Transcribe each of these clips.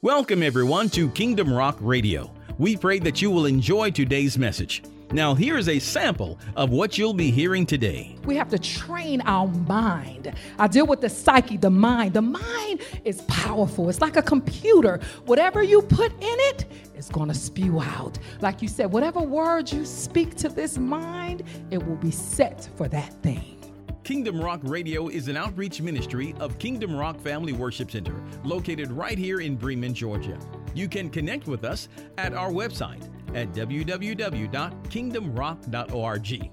Welcome, everyone, to Kingdom Rock Radio. We pray that you will enjoy today's message. Now, here is a sample of what you'll be hearing today. We have to train our mind. I deal with the psyche, the mind. The mind is powerful. It's like a computer. Whatever you put in it, is going to spew out. Like you said, whatever words you speak to this mind, it will be set for that thing. Kingdom Rock Radio is an outreach ministry of Kingdom Rock Family Worship Center, located right here in Bremen, Georgia. You can connect with us at our website at www.kingdomrock.org.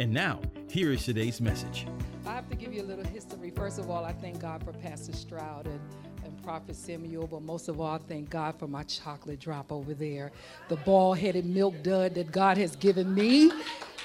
And now, here is today's message. I have to give you a little history. First of all, I thank God for Pastor Stroud and, and Prophet Samuel, but most of all, I thank God for my chocolate drop over there, the bald headed milk dud that God has given me.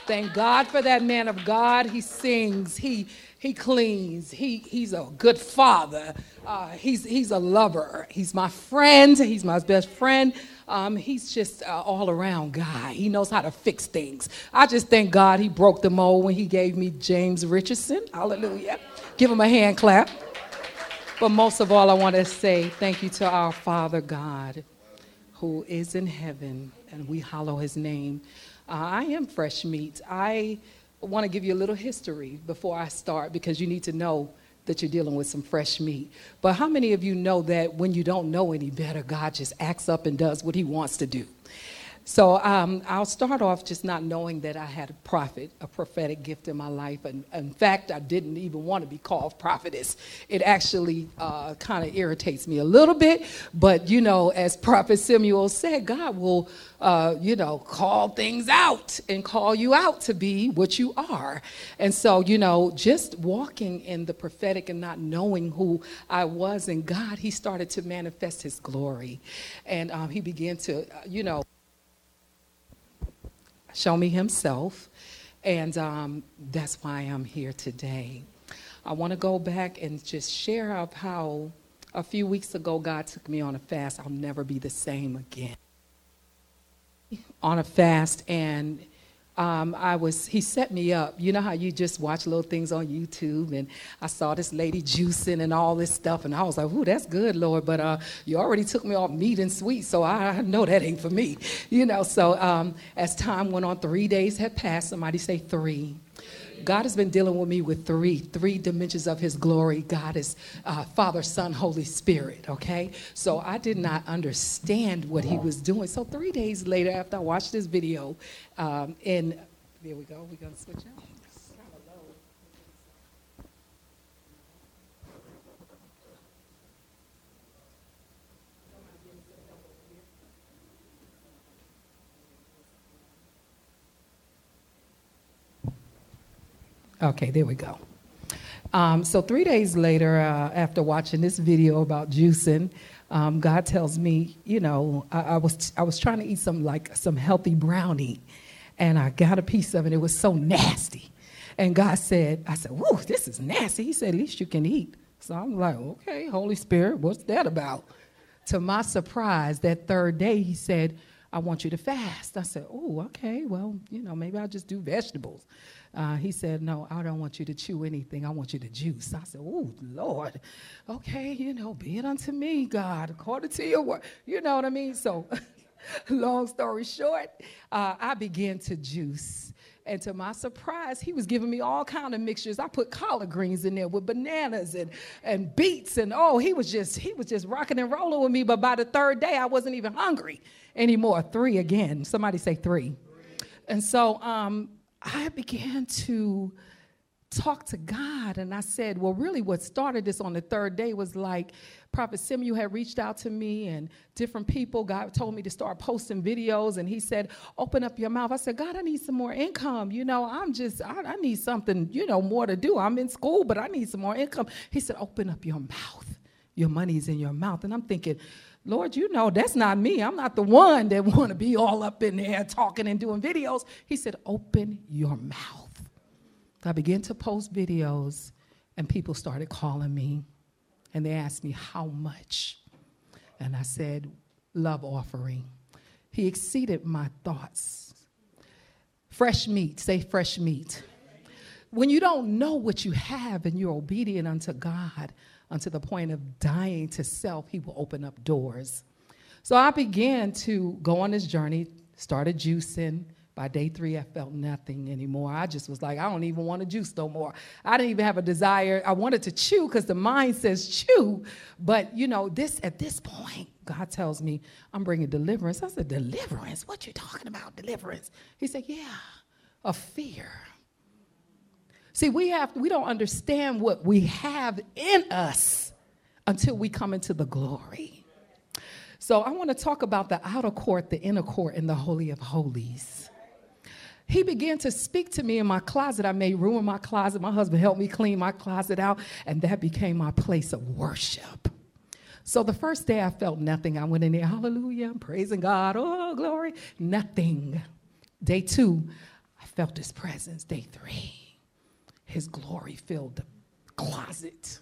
Thank God for that man of God. He sings, he, he cleans, he, he's a good father, uh, he's, he's a lover, he's my friend, he's my best friend. Um, he's just uh, all around guy. He knows how to fix things. I just thank God he broke the mold when he gave me James Richardson. Hallelujah. Give him a hand clap. But most of all, I want to say thank you to our Father God who is in heaven, and we hallow his name. Uh, I am fresh meat. I want to give you a little history before I start because you need to know that you're dealing with some fresh meat. But how many of you know that when you don't know any better, God just acts up and does what he wants to do? So um, I'll start off just not knowing that I had a prophet, a prophetic gift in my life. And in fact, I didn't even want to be called prophetess. It actually uh, kind of irritates me a little bit. But, you know, as Prophet Samuel said, God will, uh, you know, call things out and call you out to be what you are. And so, you know, just walking in the prophetic and not knowing who I was in God, He started to manifest His glory. And um, He began to, uh, you know, show me himself. And um, that's why I'm here today. I want to go back and just share of how a few weeks ago God took me on a fast. I'll never be the same again. On a fast, and um, I was, he set me up. You know how you just watch little things on YouTube, and I saw this lady juicing and all this stuff, and I was like, ooh, that's good, Lord, but uh, you already took me off meat and sweet, so I know that ain't for me. You know, so um, as time went on, three days had passed. Somebody say three. God has been dealing with me with three, three dimensions of His glory. God is uh, Father, Son, Holy Spirit. Okay, so I did not understand what He was doing. So three days later, after I watched this video, um, and there we go. We're gonna switch out. Okay, there we go. Um, so three days later, uh, after watching this video about juicing, um, God tells me, you know, I, I, was I was trying to eat some like some healthy brownie, and I got a piece of it. It was so nasty, and God said, I said, "Whoa, this is nasty." He said, "At least you can eat." So I'm like, "Okay, Holy Spirit, what's that about?" To my surprise, that third day, He said, "I want you to fast." I said, "Oh, okay. Well, you know, maybe I'll just do vegetables." Uh, he said, No, I don't want you to chew anything. I want you to juice. I said, Oh, Lord. Okay, you know, be it unto me, God, according to your word. You know what I mean? So, long story short, uh, I began to juice. And to my surprise, he was giving me all kind of mixtures. I put collard greens in there with bananas and, and beets, and oh, he was just he was just rocking and rolling with me. But by the third day, I wasn't even hungry anymore. Three again. Somebody say three. And so um, I began to talk to God and I said, well, really what started this on the third day was like Prophet Samuel had reached out to me and different people. God told me to start posting videos and he said, open up your mouth. I said, God, I need some more income. You know, I'm just, I, I need something, you know, more to do. I'm in school, but I need some more income. He said, open up your mouth. Your money's in your mouth. And I'm thinking, Lord, you know that's not me. I'm not the one that want to be all up in there talking and doing videos. He said, "Open your mouth." I began to post videos, and people started calling me, and they asked me how much, and I said, "Love offering." He exceeded my thoughts. Fresh meat, say fresh meat. When you don't know what you have and you're obedient unto God, unto the point of dying to self, he will open up doors. So I began to go on this journey, started juicing. By day three, I felt nothing anymore. I just was like, I don't even want to juice no more. I didn't even have a desire. I wanted to chew because the mind says chew. But, you know, this at this point, God tells me, I'm bringing deliverance. I said, Deliverance? What you talking about, deliverance? He said, Yeah, of fear. See, we have we don't understand what we have in us until we come into the glory. So I want to talk about the outer court, the inner court, and the holy of holies. He began to speak to me in my closet. I made room in my closet. My husband helped me clean my closet out, and that became my place of worship. So the first day I felt nothing. I went in there, hallelujah, I'm praising God, oh, glory, nothing. Day two, I felt his presence. Day three, his glory filled the closet.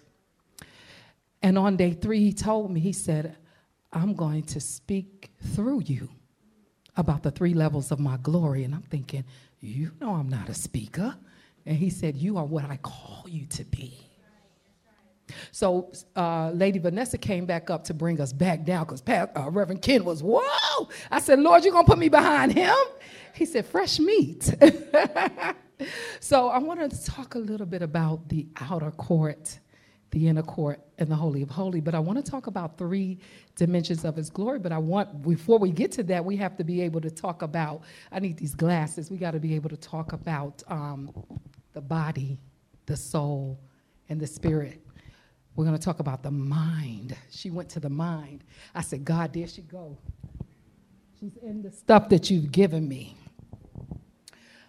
And on day three, he told me, he said, I'm going to speak through you about the three levels of my glory. And I'm thinking, you know, I'm not a speaker. And he said, You are what I call you to be. So uh, Lady Vanessa came back up to bring us back down because uh, Reverend Ken was, whoa. I said, Lord, you're going to put me behind him? He said, fresh meat. so I wanted to talk a little bit about the outer court, the inner court, and the Holy of Holy. But I want to talk about three dimensions of his glory. But I want, before we get to that, we have to be able to talk about, I need these glasses. We got to be able to talk about um, the body, the soul, and the spirit. We're going to talk about the mind. She went to the mind. I said, God, there she go. She's in the stuff that you've given me.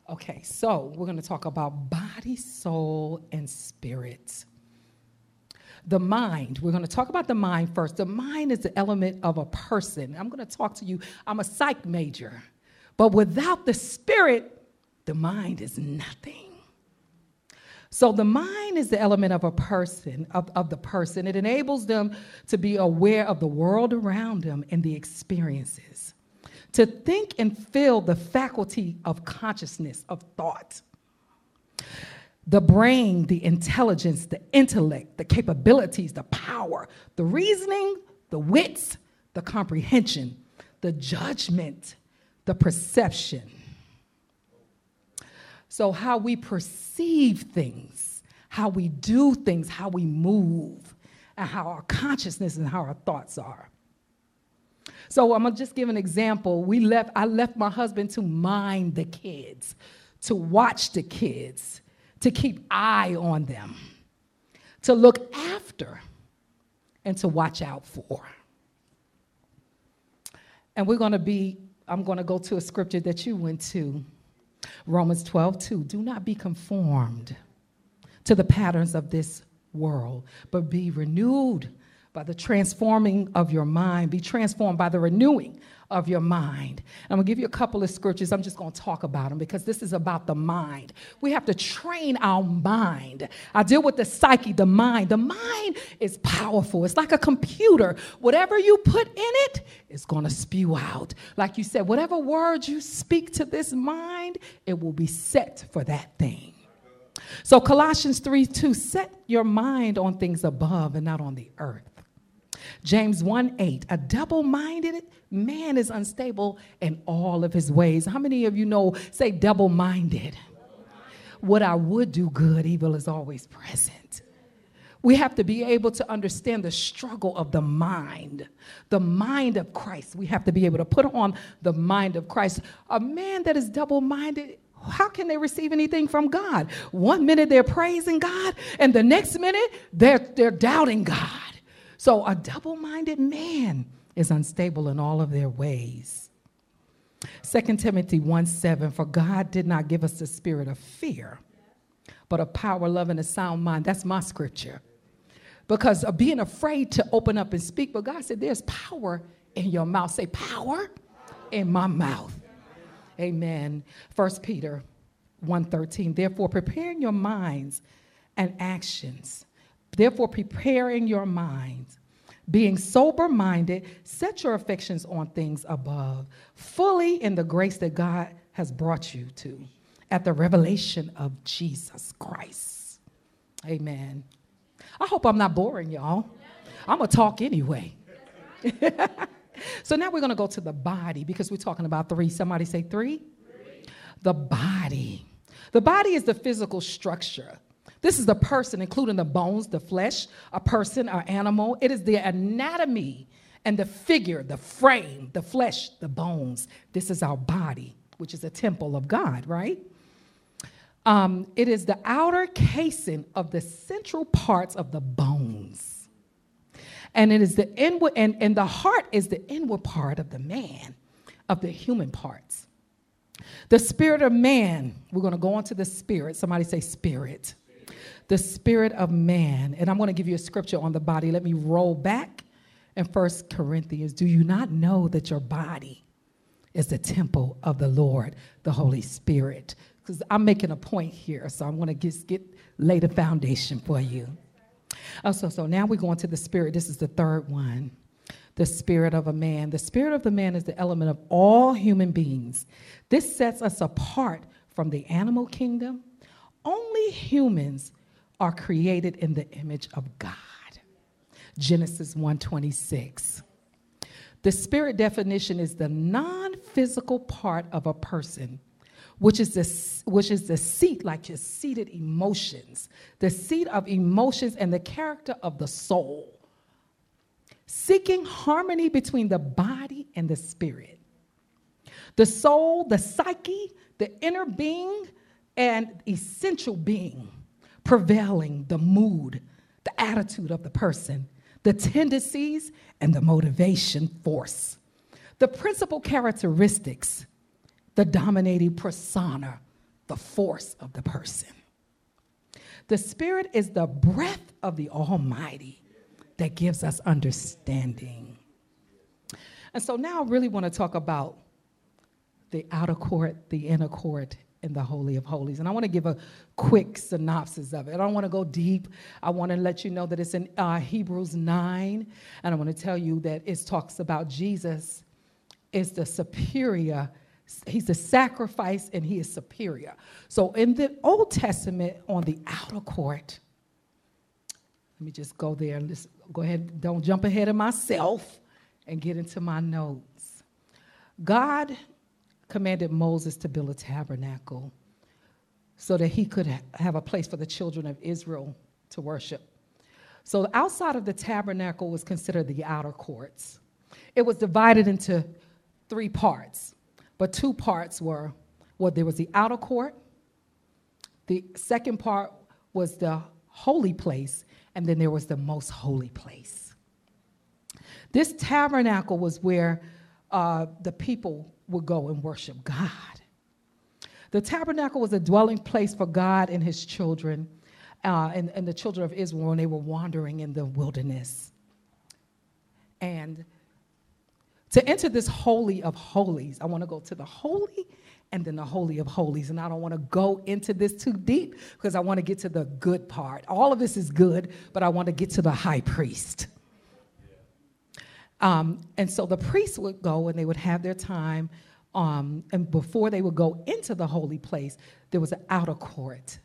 Okay, so we're going to talk about body, soul, and spirit. The mind, we're going to talk about the mind first. The mind is the element of a person. I'm going to talk to you. I'm a psych major, but without the spirit, the mind is nothing. So the mind is the element of a person, of, of the person. It enables them to be aware of the world around them and the experiences, to think and feel the faculty of consciousness, of thought. The brain, the intelligence, the intellect, the capabilities, the power, the reasoning, the wits, the comprehension, the judgment, the perception so, how we perceive things, how we do things, how we move, and how our consciousness and how our thoughts are. So, I'm gonna just give an example. We left, I left my husband to mind the kids, to watch the kids, to keep eye on them, to look after, and to watch out for. And we're gonna be, I'm gonna go to a scripture that you went to Romans 12, 2. Do not be conformed to the patterns of this world, but be renewed by the transforming of your mind. Be transformed by the renewing of your mind. I'm gonna give you a couple of scriptures. I'm just gonna talk about them because this is about the mind. We have to train our mind. I deal with the psyche, the mind. The mind is powerful, it's like a computer. Whatever you put in it is gonna spew out. Like you said, whatever words you speak to this mind, it will be set for that thing. So Colossians 3 2, set your mind on things above and not on the earth. James 1 8, a double minded man is unstable in all of his ways. How many of you know, say double minded? What I would do good, evil is always present. We have to be able to understand the struggle of the mind, the mind of Christ. We have to be able to put on the mind of Christ. A man that is double minded, how can they receive anything from God? One minute they're praising God, and the next minute they're, they're doubting God. So a double minded man is unstable in all of their ways. 2 Timothy 1 7, for God did not give us the spirit of fear, but of power, love, and a sound mind. That's my scripture. Because of being afraid to open up and speak, but God said, There's power in your mouth. Say, power in my mouth. Amen. First Peter 1:13. Therefore, preparing your minds and actions Therefore, preparing your minds, being sober minded, set your affections on things above, fully in the grace that God has brought you to at the revelation of Jesus Christ. Amen. I hope I'm not boring y'all. I'm going to talk anyway. so now we're going to go to the body because we're talking about three. Somebody say three? three. The body. The body is the physical structure. This is the person, including the bones, the flesh, a person, an animal. It is the anatomy and the figure, the frame, the flesh, the bones. This is our body, which is a temple of God, right? Um, it is the outer casing of the central parts of the bones. And it is the inward, and, and the heart is the inward part of the man, of the human parts. The spirit of man, we're going to go on to the spirit. Somebody say spirit. The spirit of man. And I'm going to give you a scripture on the body. Let me roll back in First Corinthians. Do you not know that your body is the temple of the Lord, the Holy Spirit? Because I'm making a point here, so I'm going to just get lay the foundation for you. Oh, so, so now we're going to the spirit. This is the third one the spirit of a man. The spirit of the man is the element of all human beings. This sets us apart from the animal kingdom. Only humans are created in the image of God. Genesis 1:26. The spirit definition is the non-physical part of a person, which is the, which is the seat, like your seated emotions, the seat of emotions and the character of the soul seeking harmony between the body and the spirit. The soul, the psyche, the inner being, and essential being, prevailing the mood, the attitude of the person, the tendencies, and the motivation force. The principal characteristics, the dominating persona, the force of the person. The spirit is the breath of the Almighty that gives us understanding. And so now I really want to talk about the outer court, the inner court, and the Holy of Holies. And I want to give a quick synopsis of it. I don't want to go deep. I want to let you know that it's in uh, Hebrews 9, and I want to tell you that it talks about Jesus is the superior, he's the sacrifice, and he is superior. So in the Old Testament, on the outer court, let me just go there. Let's go ahead, don't jump ahead of myself and get into my notes. God commanded Moses to build a tabernacle so that he could have a place for the children of Israel to worship. So outside of the tabernacle was considered the outer courts. It was divided into three parts, but two parts were well, there was the outer court, the second part was the holy place, and then there was the most holy place. This tabernacle was where uh, the people would go and worship God. The tabernacle was a dwelling place for God and his children uh, and, and the children of Israel when they were wandering in the wilderness. And to enter this holy of holies, I want to go to the holy and then the Holy of Holies. And I don't want to go into this too deep because I want to get to the good part. All of this is good, but I want to get to the high priest. Um, and so the priests would go and they would have their time. Um, and before they would go into the holy place, there was an outer court.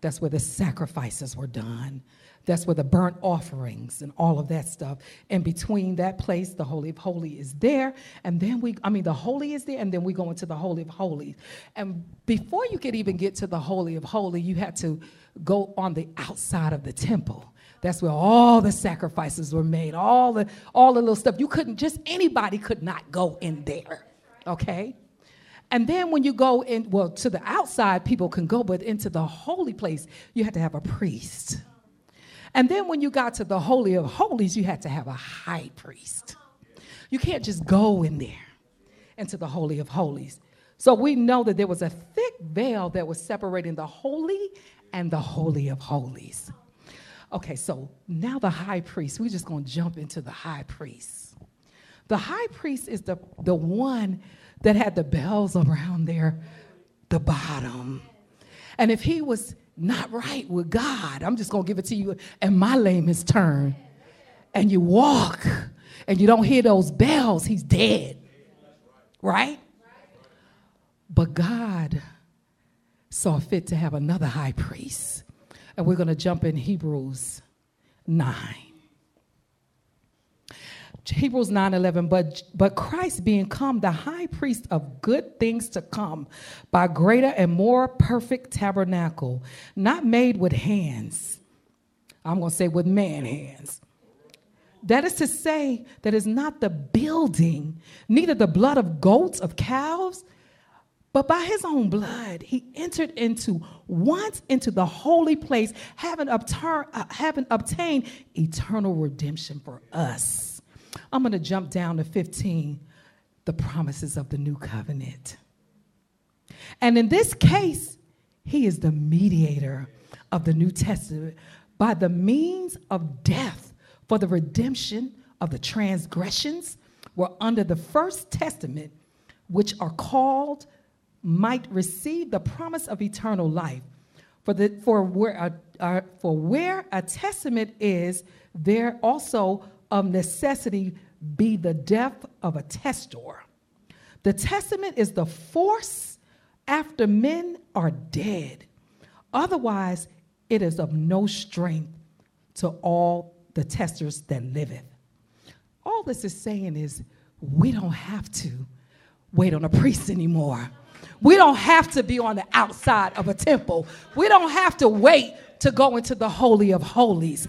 That's where the sacrifices were done. That's where the burnt offerings and all of that stuff. And between that place, the Holy of Holies is there. And then we, I mean, the Holy is there, and then we go into the Holy of Holies. And before you could even get to the Holy of Holies, you had to go on the outside of the temple. That's where all the sacrifices were made, all the all the little stuff. You couldn't just anybody could not go in there. Okay? And then when you go in, well, to the outside, people can go, but into the holy place, you had to have a priest. And then when you got to the Holy of Holies, you had to have a high priest. You can't just go in there into the Holy of Holies. So we know that there was a thick veil that was separating the holy and the Holy of Holies. Okay, so now the high priest, we're just gonna jump into the high priest. The high priest is the, the one that had the bells around there, the bottom. And if he was not right with God. I'm just going to give it to you and my lamest turn. And you walk and you don't hear those bells, he's dead. Right? But God saw fit to have another high priest. And we're going to jump in Hebrews 9. Hebrews 9:11 but but Christ being come the high priest of good things to come by greater and more perfect tabernacle not made with hands I'm going to say with man hands that is to say that is not the building neither the blood of goats of cows but by his own blood, he entered into once into the holy place, having, uh, having obtained eternal redemption for us. I'm going to jump down to 15, the promises of the new covenant. And in this case, he is the mediator of the New Testament by the means of death for the redemption of the transgressions were under the first testament, which are called might receive the promise of eternal life. For, the, for, where a, uh, for where a testament is, there also of necessity be the death of a testator. The testament is the force after men are dead. Otherwise, it is of no strength to all the testers that liveth. All this is saying is we don't have to wait on a priest anymore. We don't have to be on the outside of a temple. We don't have to wait to go into the Holy of Holies.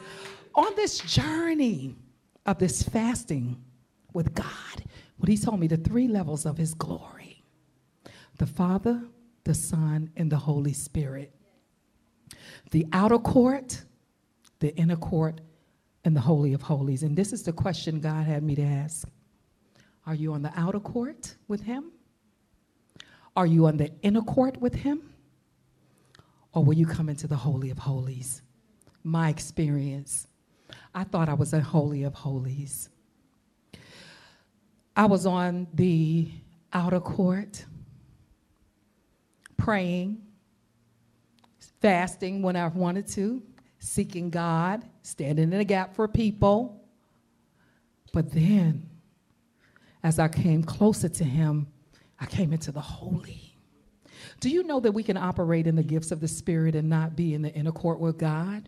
On this journey of this fasting with God, what He told me the three levels of His glory the Father, the Son, and the Holy Spirit. The outer court, the inner court, and the Holy of Holies. And this is the question God had me to ask Are you on the outer court with Him? Are you on the inner court with him? Or will you come into the Holy of Holies? My experience, I thought I was a Holy of Holies. I was on the outer court, praying, fasting when I wanted to, seeking God, standing in the gap for people. But then, as I came closer to Him, I came into the holy. Do you know that we can operate in the gifts of the Spirit and not be in the inner court with God?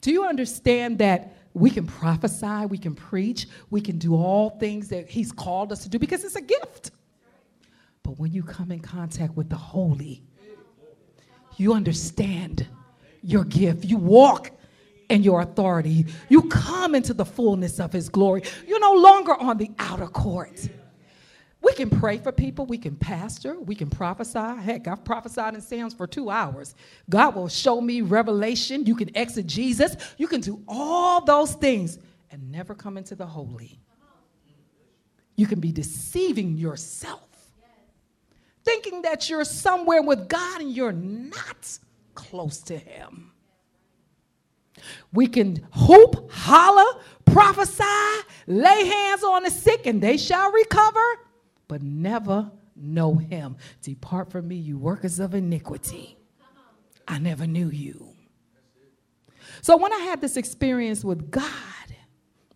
Do you understand that we can prophesy, we can preach, we can do all things that He's called us to do because it's a gift? But when you come in contact with the holy, you understand your gift. You walk in your authority. You come into the fullness of His glory. You're no longer on the outer court. We can pray for people, we can pastor, we can prophesy. Heck, I've prophesied in Psalms for two hours. God will show me revelation. You can exit Jesus. You can do all those things and never come into the holy. You can be deceiving yourself, thinking that you're somewhere with God and you're not close to Him. We can hoop, holler, prophesy, lay hands on the sick, and they shall recover but never know him. Depart from me, you workers of iniquity. I never knew you. So when I had this experience with God,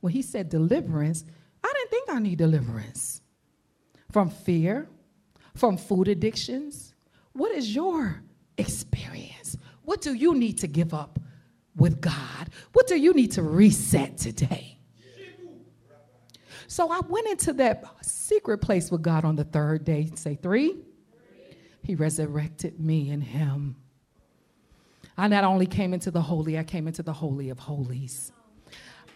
when he said deliverance, I didn't think I need deliverance from fear, from food addictions. What is your experience? What do you need to give up with God? What do you need to reset today? So I went into that secret place with God on the third day. Say three. He resurrected me in him. I not only came into the holy, I came into the holy of holies.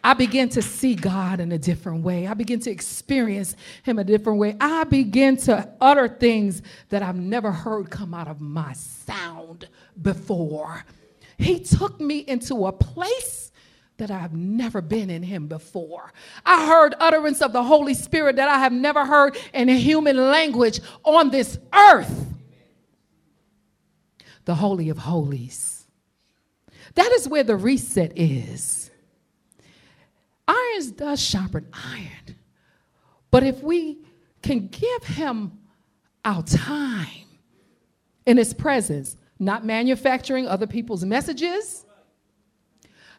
I began to see God in a different way. I began to experience Him a different way. I began to utter things that I've never heard come out of my sound before. He took me into a place that I have never been in him before. I heard utterance of the Holy Spirit that I have never heard in human language on this earth. The Holy of Holies. That is where the reset is. Irons does sharpen iron. But if we can give him our time in his presence, not manufacturing other people's messages,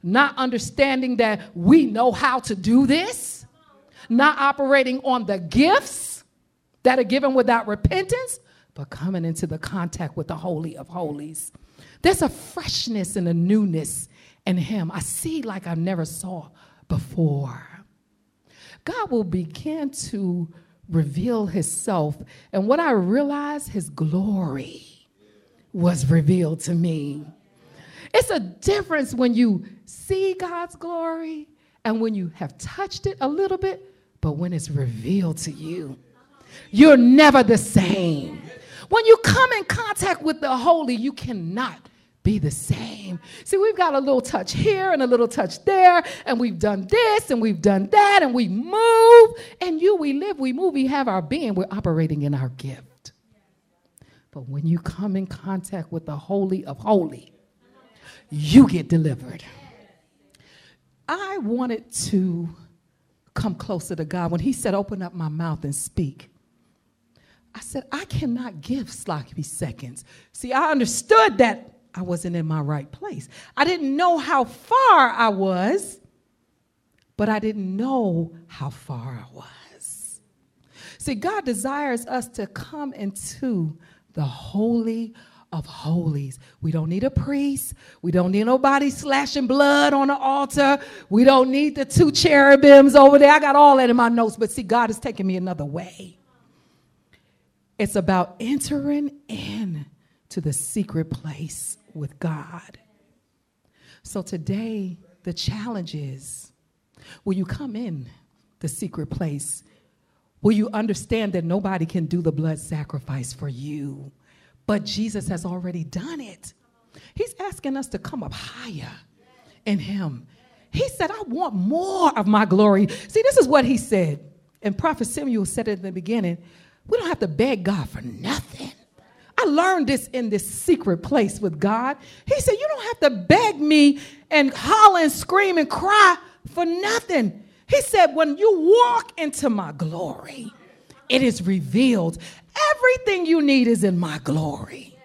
not understanding that we know how to do this, not operating on the gifts that are given without repentance, but coming into the contact with the Holy of Holies. There's a freshness and a newness in Him. I see like I never saw before. God will begin to reveal Himself. And what I realized, His glory was revealed to me. It's a difference when you see God's glory and when you have touched it a little bit, but when it's revealed to you, you're never the same. When you come in contact with the holy, you cannot be the same. See, we've got a little touch here and a little touch there, and we've done this and we've done that, and we move. And you, we live, we move, we have our being, we're operating in our gift. But when you come in contact with the Holy of Holy, you get delivered. I wanted to come closer to God. When He said, Open up my mouth and speak, I said, I cannot give sloppy seconds. See, I understood that I wasn't in my right place. I didn't know how far I was, but I didn't know how far I was. See, God desires us to come into the holy of holies. We don't need a priest. We don't need nobody slashing blood on the altar. We don't need the two cherubims over there. I got all that in my notes, but see, God is taking me another way. It's about entering in to the secret place with God. So today, the challenge is will you come in the secret place? Will you understand that nobody can do the blood sacrifice for you? But Jesus has already done it. He's asking us to come up higher in Him. He said, I want more of my glory. See, this is what He said. And Prophet Samuel said it in the beginning we don't have to beg God for nothing. I learned this in this secret place with God. He said, You don't have to beg me and holler and scream and cry for nothing. He said, When you walk into my glory, it is revealed. Everything you need is in my glory.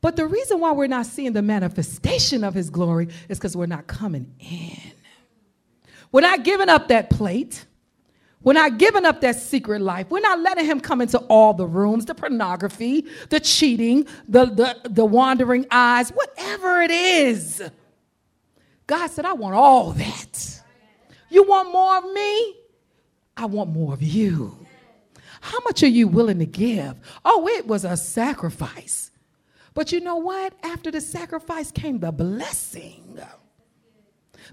But the reason why we're not seeing the manifestation of his glory is because we're not coming in. We're not giving up that plate. We're not giving up that secret life. We're not letting him come into all the rooms, the pornography, the cheating, the, the, the wandering eyes, whatever it is. God said, I want all that. You want more of me? I want more of you. How much are you willing to give? Oh, it was a sacrifice. But you know what? After the sacrifice came the blessing.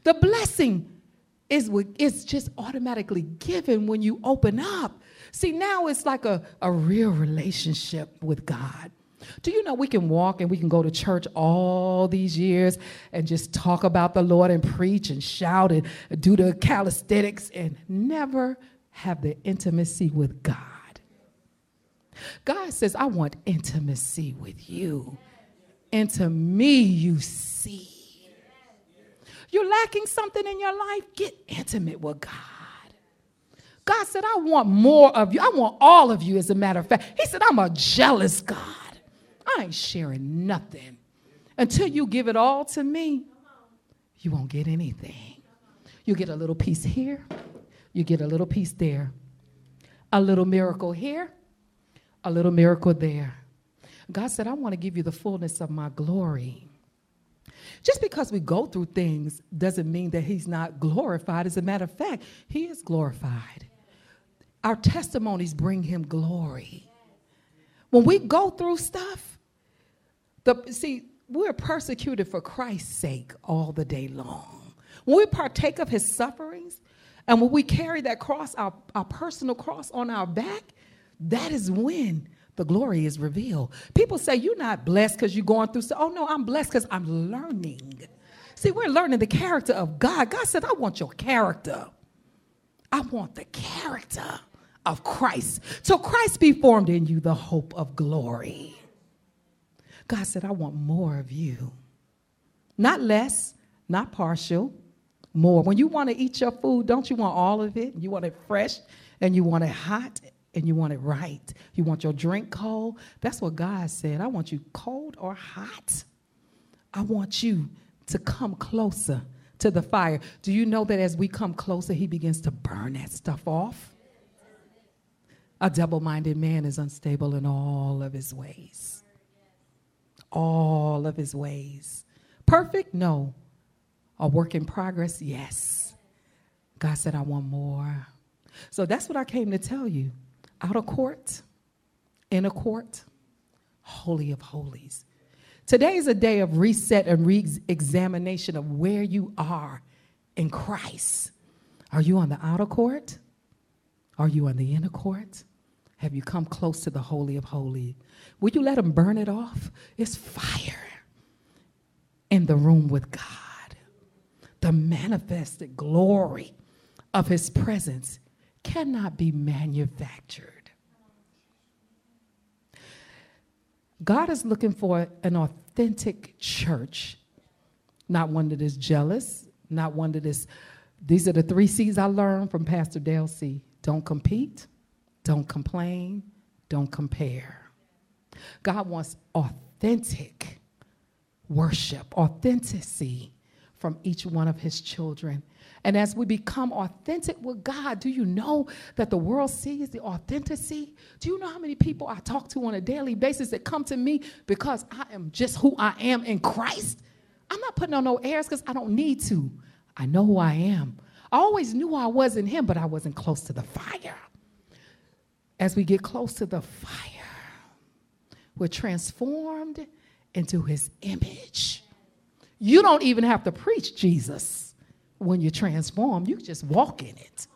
The blessing is, it's just automatically given when you open up. See, now it's like a, a real relationship with God. Do you know we can walk and we can go to church all these years and just talk about the Lord and preach and shout and do the calisthenics and never have the intimacy with God? God says, I want intimacy with you. Into me, you see. You're lacking something in your life, get intimate with God. God said, I want more of you. I want all of you, as a matter of fact. He said, I'm a jealous God. I ain't sharing nothing. Until you give it all to me, you won't get anything. You get a little piece here, you get a little piece there, a little miracle here, a little miracle there. God said, I want to give you the fullness of my glory. Just because we go through things doesn't mean that he's not glorified. As a matter of fact, he is glorified. Our testimonies bring him glory. When we go through stuff, the, see, we're persecuted for Christ's sake all the day long. When we partake of his sufferings, and when we carry that cross, our, our personal cross on our back, that is when the glory is revealed. People say you're not blessed because you're going through so oh no, I'm blessed because I'm learning. See, we're learning the character of God. God said, I want your character. I want the character of Christ. So Christ be formed in you, the hope of glory. God said, I want more of you. Not less, not partial, more. When you want to eat your food, don't you want all of it? You want it fresh and you want it hot and you want it right. You want your drink cold. That's what God said. I want you cold or hot. I want you to come closer to the fire. Do you know that as we come closer, He begins to burn that stuff off? A double minded man is unstable in all of his ways. All of his ways. Perfect? No. A work in progress? Yes. God said, I want more. So that's what I came to tell you. Outer court, inner court, holy of holies. Today is a day of reset and re examination of where you are in Christ. Are you on the outer court? Are you on the inner court? Have you come close to the Holy of Holies? Will you let him burn it off? It's fire in the room with God. The manifested glory of his presence cannot be manufactured. God is looking for an authentic church, not one that is jealous, not one that is. These are the three C's I learned from Pastor Dale C. Don't compete, don't complain, don't compare. God wants authentic worship, authenticity from each one of his children. And as we become authentic with God, do you know that the world sees the authenticity? Do you know how many people I talk to on a daily basis that come to me because I am just who I am in Christ? I'm not putting on no airs because I don't need to. I know who I am. I always knew I was in Him, but I wasn't close to the fire. As we get close to the fire, we're transformed into His image. You don't even have to preach Jesus when you're transformed, you just walk in it.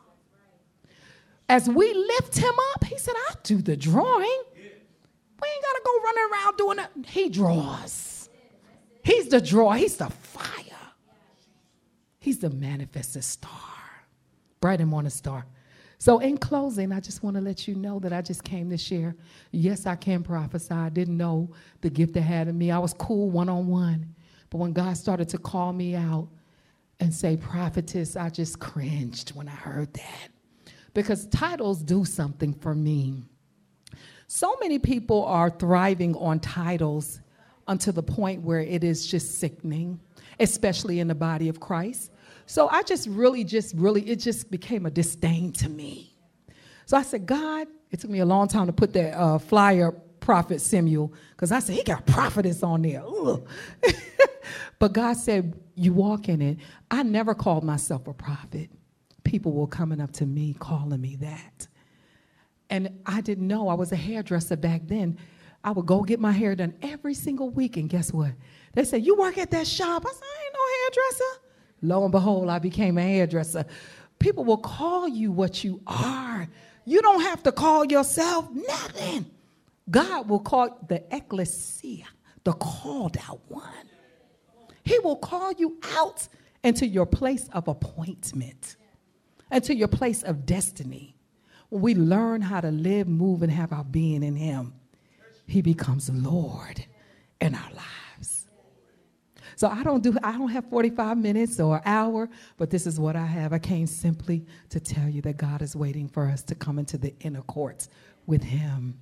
As we lift him up, he said, I do the drawing. We ain't got to go running around doing it. He draws. He's the draw. He's the fire. He's the manifested star, bright and morning star. So, in closing, I just want to let you know that I just came to share. Yes, I can prophesy. I didn't know the gift they had in me. I was cool one on one. But when God started to call me out and say prophetess, I just cringed when I heard that. Because titles do something for me. So many people are thriving on titles unto the point where it is just sickening, especially in the body of Christ. So I just really, just really, it just became a disdain to me. So I said, God, it took me a long time to put that uh, flyer, Prophet Samuel, because I said, he got prophetess on there. but God said, you walk in it. I never called myself a prophet. People were coming up to me calling me that. And I didn't know I was a hairdresser back then. I would go get my hair done every single week, and guess what? They said, You work at that shop? I said, I ain't no hairdresser. Lo and behold, I became a hairdresser. People will call you what you are. You don't have to call yourself nothing. God will call the ecclesia, the called out one. He will call you out into your place of appointment, into your place of destiny. When we learn how to live, move, and have our being in Him, He becomes Lord in our lives. So I don't do I don't have 45 minutes or an hour, but this is what I have. I came simply to tell you that God is waiting for us to come into the inner courts with Him.